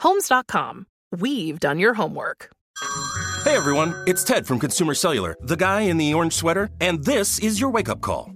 Homes.com. We've done your homework. Hey everyone, it's Ted from Consumer Cellular, the guy in the orange sweater, and this is your wake up call.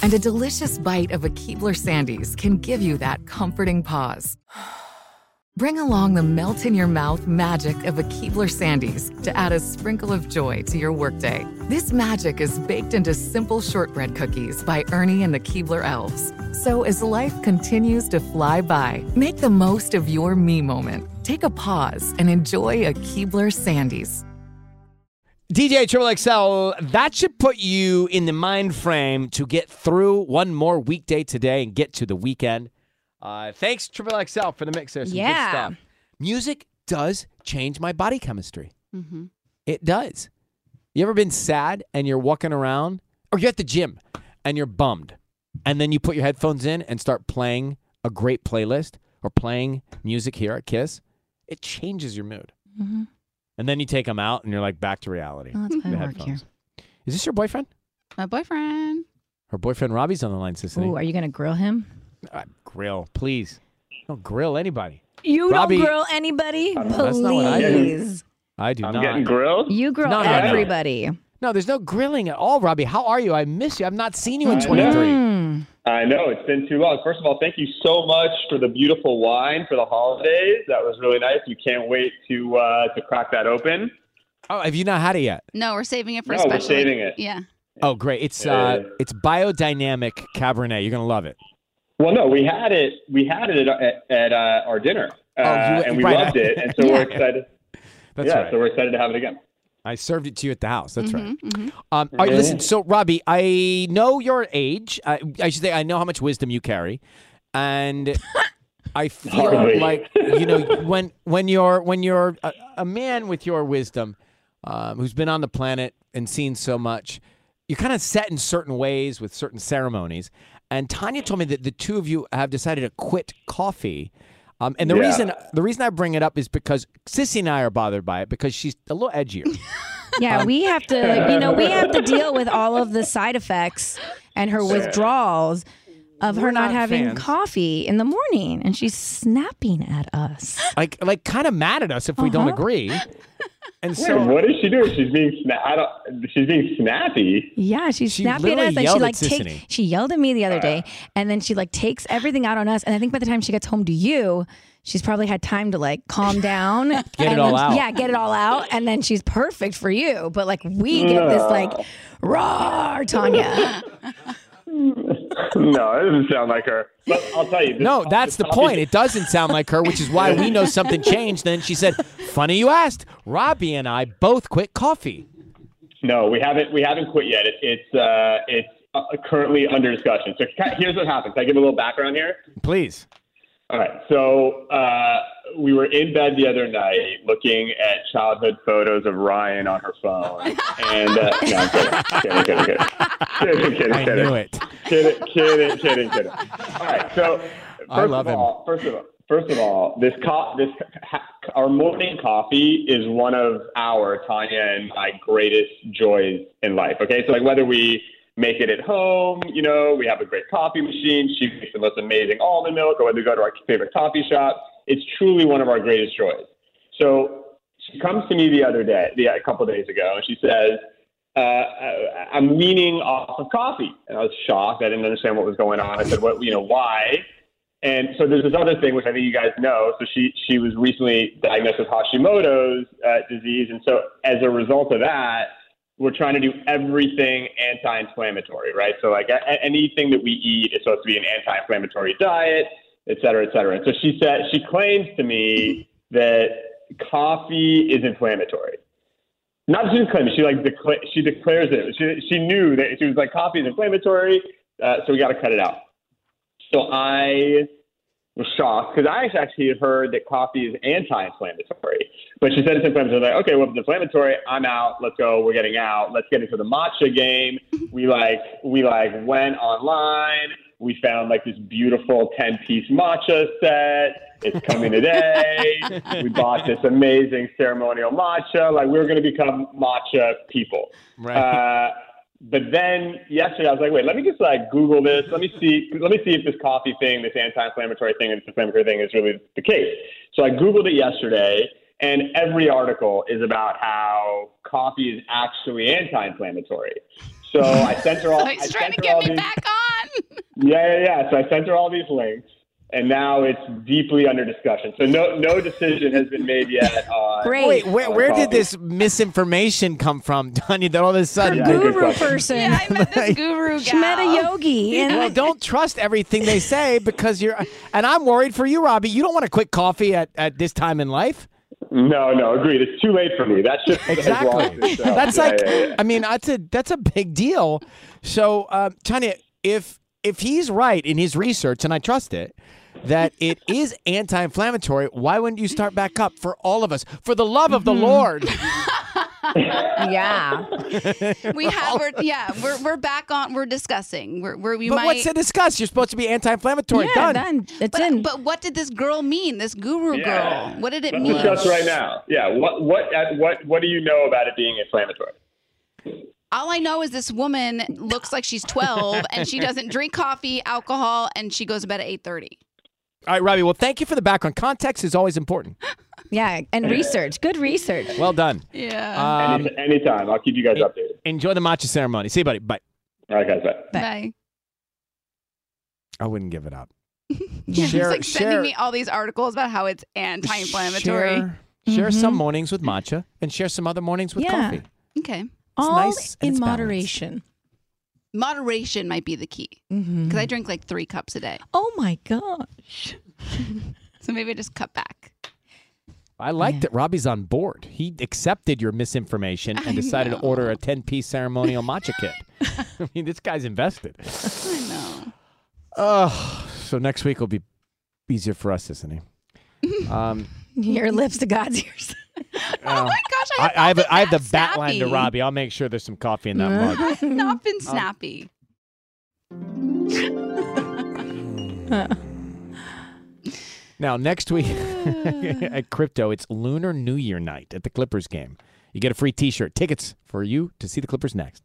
And a delicious bite of a Keebler Sandies can give you that comforting pause. Bring along the melt in your mouth magic of a Keebler Sandies to add a sprinkle of joy to your workday. This magic is baked into simple shortbread cookies by Ernie and the Keebler Elves. So as life continues to fly by, make the most of your me moment. Take a pause and enjoy a Keebler Sandies. DJ Triple XL, that should put you in the mind frame to get through one more weekday today and get to the weekend. Uh, thanks, Triple XL, for the mix there. Some Yeah. good stuff. Music does change my body chemistry. Mm-hmm. It does. You ever been sad and you're walking around, or you're at the gym and you're bummed, and then you put your headphones in and start playing a great playlist or playing music here at Kiss? It changes your mood. Mm-hmm. And then you take them out and you're like back to reality. Oh, that's The kind work here. headphones. Is this your boyfriend? My boyfriend. Her boyfriend Robbie's on the line, Sisanie. Ooh, are you gonna grill him? Uh, grill, please. Don't grill anybody. You Robbie- don't grill anybody, That's not what I do. please. I do not. I'm not. getting grilled. You grill No, no, no. everybody. No, there's no grilling at all, Robbie. How are you? I miss you. I've not seen you in I know. 23. Mm. I know it's been too long. First of all, thank you so much for the beautiful wine for the holidays. That was really nice. We can't wait to uh, to crack that open. Oh, have you not had it yet? No, we're saving it for No, a we're saving it. Yeah. Oh, great. It's Yeah. uh, it's biodynamic Cabernet. You're gonna love it. Well, no, we had it. We had it at, at, at uh, our dinner, uh, Oh, you- and we right. loved it. And so Yeah. we're excited. That's yeah, right. so we're excited to have it again. I served it to you at the house. That's right. Mhm, mhm. Um, all right, listen. So, Robbie, I know your age. I, I should say I know how much wisdom you carry, and I feel Hardly. like you know when when you're when you're a, a man with your wisdom, um, who's been on the planet and seen so much, you're kind of set in certain ways with certain ceremonies. And Tanya told me that the two of you have decided to quit coffee. Um, and the Yeah. reason the reason I bring it up is because Sissy and I are bothered by it because she's a little edgier. Yeah, we have to, you know, we have to deal with all of the side effects and her withdrawals of her We're not, not having fans. coffee in the morning, and she's snapping at us. like like kind of mad at us if we don't Uh-huh. agree. And Wait, so what is she doing? She's being sna- I don't, She's being snappy. Yeah, she's She snapping at us, and she like take. Sisanie. She yelled at me the other day, and then she like takes everything out on us. And I think by the time she gets home to you, she's probably had time to like calm down, get it and all out. Yeah, get it all out, and then she's perfect for you. But like we get this like raw Tanya. no, it doesn't sound like her. But I'll tell you. this- no, that's the point. It doesn't sound like her, which is why we know something changed. Then she said, "Funny you asked." Robbie and I both quit coffee. No, we haven't. We haven't quit yet. It, it's uh, it's uh, currently under discussion. So here's what happened. Can I give a little background here? Please. All right. So uh, we were in bed the other night looking at childhood photos of Ryan on her phone, and uh, no, I'm kidding, kidding, kidding, kidding, kidding, kidding, I knew it. Kidding, kidding, kidding, kidding. All right. So first I love of him. all, first of all, First of all, this co- this our morning coffee is one of our Tanya and my greatest joys in life. Okay, so like whether we make it at home, you know, we have a great coffee machine. She makes the most amazing almond milk, or whether we go to our favorite coffee shop, it's truly one of our greatest joys. So she comes to me the other day, the, a couple days ago, and she says, "I'm weaning off of coffee," and I was shocked. I didn't understand what was going on. I said, "What? You know, why?" And so there's this other thing which I think you guys know. So she she was recently diagnosed with Hashimoto's uh, disease, and so as a result of that, we're trying to do everything anti-inflammatory, right? So like a- anything that we eat is supposed to be an anti-inflammatory diet, et cetera, et cetera. And so she said she claims to me that coffee is inflammatory. Not just claim, she like decla- she declares it. She she knew that she was like coffee is inflammatory, uh, so we got to cut it out. So I was shocked because I actually had heard that coffee is anti-inflammatory, but she said it's inflammatory. I was like, okay, well, if it's inflammatory, I'm out. Let's go. We're getting out. Let's get into the matcha game. We like we like went online. We found like this beautiful ten-piece matcha set. It's coming today. we bought this amazing ceremonial matcha. Like we were going to become matcha people. Right. Uh, but then yesterday I was like, wait, let me just like Google this. Let me see. Let me see if this coffee thing, this anti-inflammatory thing, and this inflammatory thing is really the case. So I Googled it yesterday, and every article is about how coffee is actually anti-inflammatory. So I sent her all. So I he's trying sent to get me these- back on. Yeah, yeah, yeah. So I sent her all these links, and now it's deeply under discussion. So no, no decision has been made yet on. Great. Wait, where, on where did this misinformation come from, Tanya? That all of a sudden, Yeah, Guru person. Yeah, I met this guru gal. She met a yogi. And well, don't trust everything they say because you're. And I'm worried for you, Robbie. You don't want to quit coffee at, at this time in life. No, no, agreed. It's too late for me. That's just Exactly. That's yeah, like. yeah, yeah. I mean, that's a that's a big deal. So, um, Tanya, if if he's right in his research, and I trust it. That it is anti-inflammatory. Why wouldn't you start back up for all of us, for the love of the Mm-hmm. Lord? yeah. We have, we're, yeah, we're we're back on. We're discussing. We're, we're we But might. what's to discuss? You're supposed to be anti-inflammatory. Yeah, Done. done. It's but, in. but what did this girl mean? This guru Yeah. girl. What did it Let's mean? discuss right now. Yeah. What what what what do you know about it being inflammatory? All I know is this woman looks like she's 12 and she doesn't drink coffee, alcohol, and she goes to bed at 8:30. All right, Robbie. Well, thank you for the background. Context is always important. yeah, and research. Good research. Well done. Yeah. Um, Any, anytime. I'll keep you guys updated. enjoy the matcha ceremony. See you, buddy. Bye. All right, guys. Bye. Bye. I wouldn't give it up. She's Share- like sending me all these articles about how it's anti-inflammatory. Share, share some mornings with matcha and share some other mornings with Yeah. coffee. Okay. All nice and in it's balanced. moderation. Moderation might be the key Mm-hmm. because I drink like three cups a day. Oh my gosh. So maybe I just cut back. I like that Robbie's on board. He accepted your misinformation and decided to order a 10 piece ceremonial matcha kit. I mean, this guy's invested. I know. Oh, so next week will be easier for us, isn't he? Um, Your lips to God's ears. Oh my gosh, I I, have, I have, not a, I have the been bat that line to. Robbie. I'll make sure there's some coffee in that mug. I have not been um, snappy. Now, next week at Crypto, it's Lunar New Year night at the Clippers game. You get a free t shirt. Tickets for you to see the Clippers next.